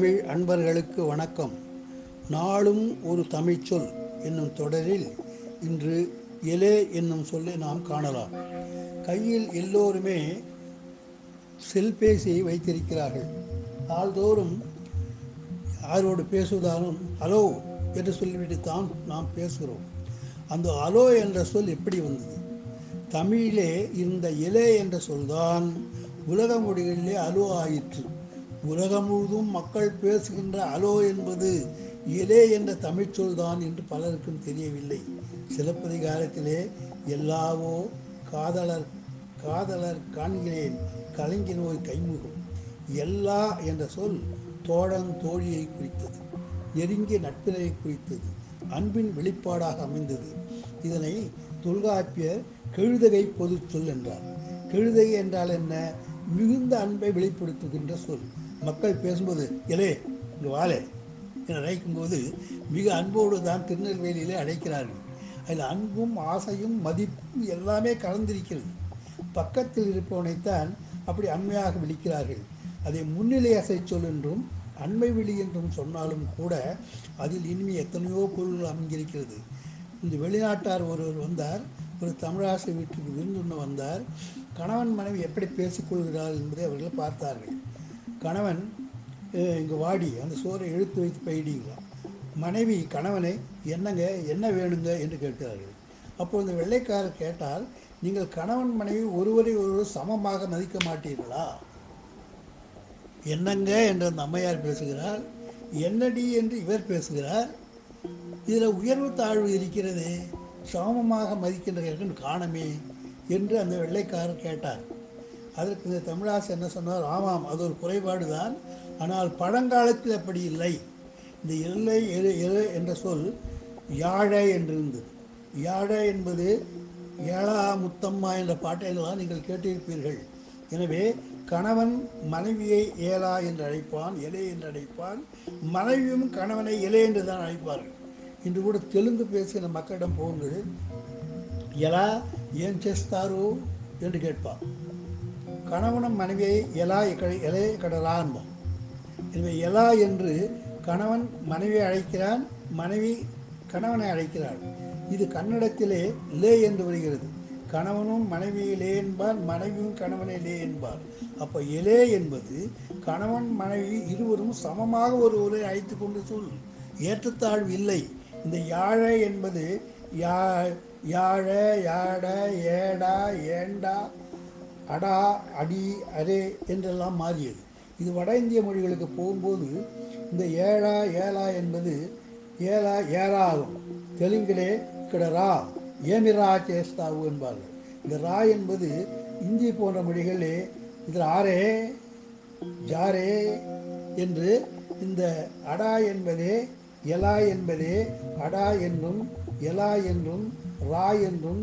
தமிழ் அன்பர்களுக்கு வணக்கம். நாளும் ஒரு தமிழ்ச்சொல் என்னும் தொடரில் இன்று எலே என்னும் சொல்லை நாம் காணலாம். கையில் எல்லோருமே செல்பேசியை வைத்திருக்கிறார்கள். நாள்தோறும் யாரோடு பேசுவதாலும் ஹலோ என்று சொல்லிவிட்டு தான் நாம் பேசுகிறோம். அந்த அலோ என்ற சொல் எப்படி வந்தது? தமிழிலே இருந்த இலே என்ற சொல்தான் உலக மொழிகளிலே அலோ ஆயிற்று. உலகம் முழுதும் மக்கள் பேசுகின்ற அலோ என்பது இலே என்ற தமிழ்ச்சொல்தான் என்று பலருக்கும் தெரியவில்லை. சிலப்பதிகாரத்திலே எல்லாவோ காதலர் காதலர் காண்கிறேன் கலைஞனோய் கைமுகம். எல்லா என்ற சொல் தோழன் தோழியை குறித்தது நெருங்கிய நட்பினை குறித்தது அன்பின் வெளிப்பாடாக அமைந்தது. இதனை தொல்காப்பியர் கெழுதகை பொது சொல் என்றார். கெழுதகை என்றால் என்ன? மிகுந்த அன்பை வெளிப்படுத்துகின்ற சொல். மக்கள் பேசும்போது எலே இங்கே வாழே என அழைக்கும்போது மிக அன்போடு தான் திருநெல்வேலியிலே அழைக்கிறார்கள். அதில் அன்பும் ஆசையும் மதிப்பும் எல்லாமே கலந்திருக்கிறது. பக்கத்தில் இருப்பவனைத்தான் அப்படி அண்மையாக விழிக்கிறார்கள். அதை முன்னிலை அசை சொல் என்றும் அண்மை விழி என்றும் சொன்னாலும் கூட அதில் இனிமே எத்தனையோ பொருள் அமைஞ்சிருக்கிறது இந்த வெளிநாட்டார் ஒருவர் வந்தார். ஒரு தமிழாசை வீட்டுக்கு விருந்துண்ண வந்தார். கணவன் மனைவி எப்படி பேசிக்கொள்கிறார்கள் என்பதை அவர்கள் பார்த்தார்கள். கணவன் இங்கே வாடி அந்த சோறை இழுத்து வைத்து பயிடிங்களாம் மனைவி கணவனை என்னங்க என்ன வேணுங்க? என்று கேட்கிறார்கள். அப்போது இந்த வெள்ளைக்காரர் கேட்டால் நீங்கள் கணவன் மனைவி ஒருவரை ஒருவர் சமமாக மதிக்க மாட்டீர்களா? என்னங்க? என்று அந்த அம்மையார் பேசுகிறார். என்னடி? என்று இவர் பேசுகிறார். இதில் உயர்வு தாழ்வு இருக்கிறது. சமமாக மதிக்கின்ற காணமே என்று அந்த வெள்ளைக்காரர் கேட்டார். அதற்கு இந்த தமிழாசு என்ன சொன்னார்? ஆமாம் அது ஒரு குறைபாடு தான் ஆனால் பழங்காலத்தில் அப்படி இல்லை. இந்த எல்லை எழு எரு என்ற சொல் யாழை என்றிருந்தது. யாழை என்பது ஏழா முத்தம்மா என்ற பாட்டையெல்லாம் நீங்கள் கேட்டிருப்பீர்கள். எனவே கணவன் மனைவியை ஏலா என்று அழைப்பான் எலே என்று அழைப்பான். மனைவியும் கணவனை எலே என்று தான் அழைப்பார்கள். இன்று கூட தெலுங்கு பேசின மக்களிடம் போகும்போது எலா ஏன் சேஸ்தாரோ? என்று கேட்பான். கணவனும் மனைவியை எலா எலே கடலா என்போம். எனவே எலா என்று கணவன் மனைவியை அழைக்கிறான் மனைவி கணவனை அழைக்கிறாள். இது கன்னடத்திலே லே என்று வருகிறது. கணவனும் மனைவியை லே என்பார் மனைவியும் கணவனை லே என்பார். அப்போ எலே என்பது கணவன் மனைவி இருவரும் சமமாக ஒரு ஒருவரை அழைத்து கொண்டு சொல். ஏற்றத்தாழ்வு இல்லை. இந்த யாழை என்பது யா யாழ யாட ஏடா ஏண்டா அடா அடி அரே என்றெல்லாம் மாறியது. இது வட இந்திய மொழிகளுக்கு போகும்போது இந்த ஏழா ஏழா என்பது ஏழா ஏறா ஆகும் தெலுங்கிலே கிடரா ஏமிரா சேஸ்தாவு என்பார்கள். இந்த ரா என்பது இந்தி போன்ற மொழிகளே இதில் ஆரே ஜாரே என்று இந்த அடா என்பதே எலா என்பதே அடா என்றும் எலா என்றும் ரா என்றும்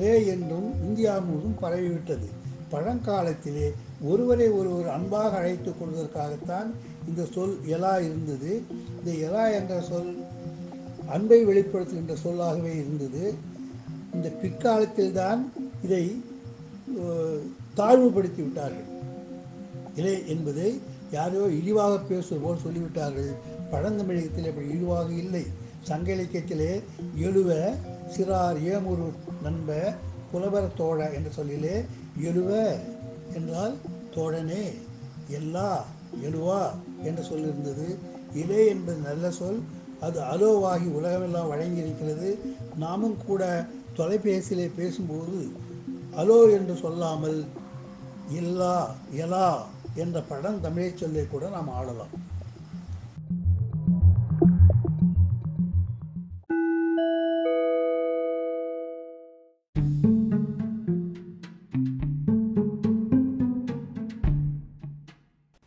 ரே என்றும் இந்தியா முழுவதும் பரவிவிட்டது. பழங்காலத்திலே ஒருவரை ஒருவர் அன்பாக அழைத்துக் கொள்வதற்காகத்தான் இந்த சொல் எலா இருந்தது. இந்த எலா என்ற சொல் அன்பை வெளிப்படுத்துகின்ற சொல்லாகவே இருந்தது. இந்த பிற்காலத்தில்தான் இதை தாழ்வுபடுத்தி விட்டார்கள். இலை என்பதை யாரோ இழிவாக பேசுவது போல் சொல்லிவிட்டார்கள். பழந்தமிழகத்தில் அப்படி இழிவாக இல்லை. சங்க இலக்கியத்திலே எழுவ சிறார் ஏமுரு நண்ப புலவர தோழ என்ற சொல்லிலே எழுவ என்றால் தோழனே எல்லா எழுவா என்ற சொல்லியிருந்தது இலே என்பது நல்ல சொல். அது அலோவாகி உலகமெல்லாம் வழங்கியிருக்கிறது. நாமும் கூட தொலைபேசியிலே பேசும்போது அலோ என்று சொல்லாமல் இல்லா எலா என்ற படம் தமிழை சொல்லை கூட நாம் ஆடலாம்.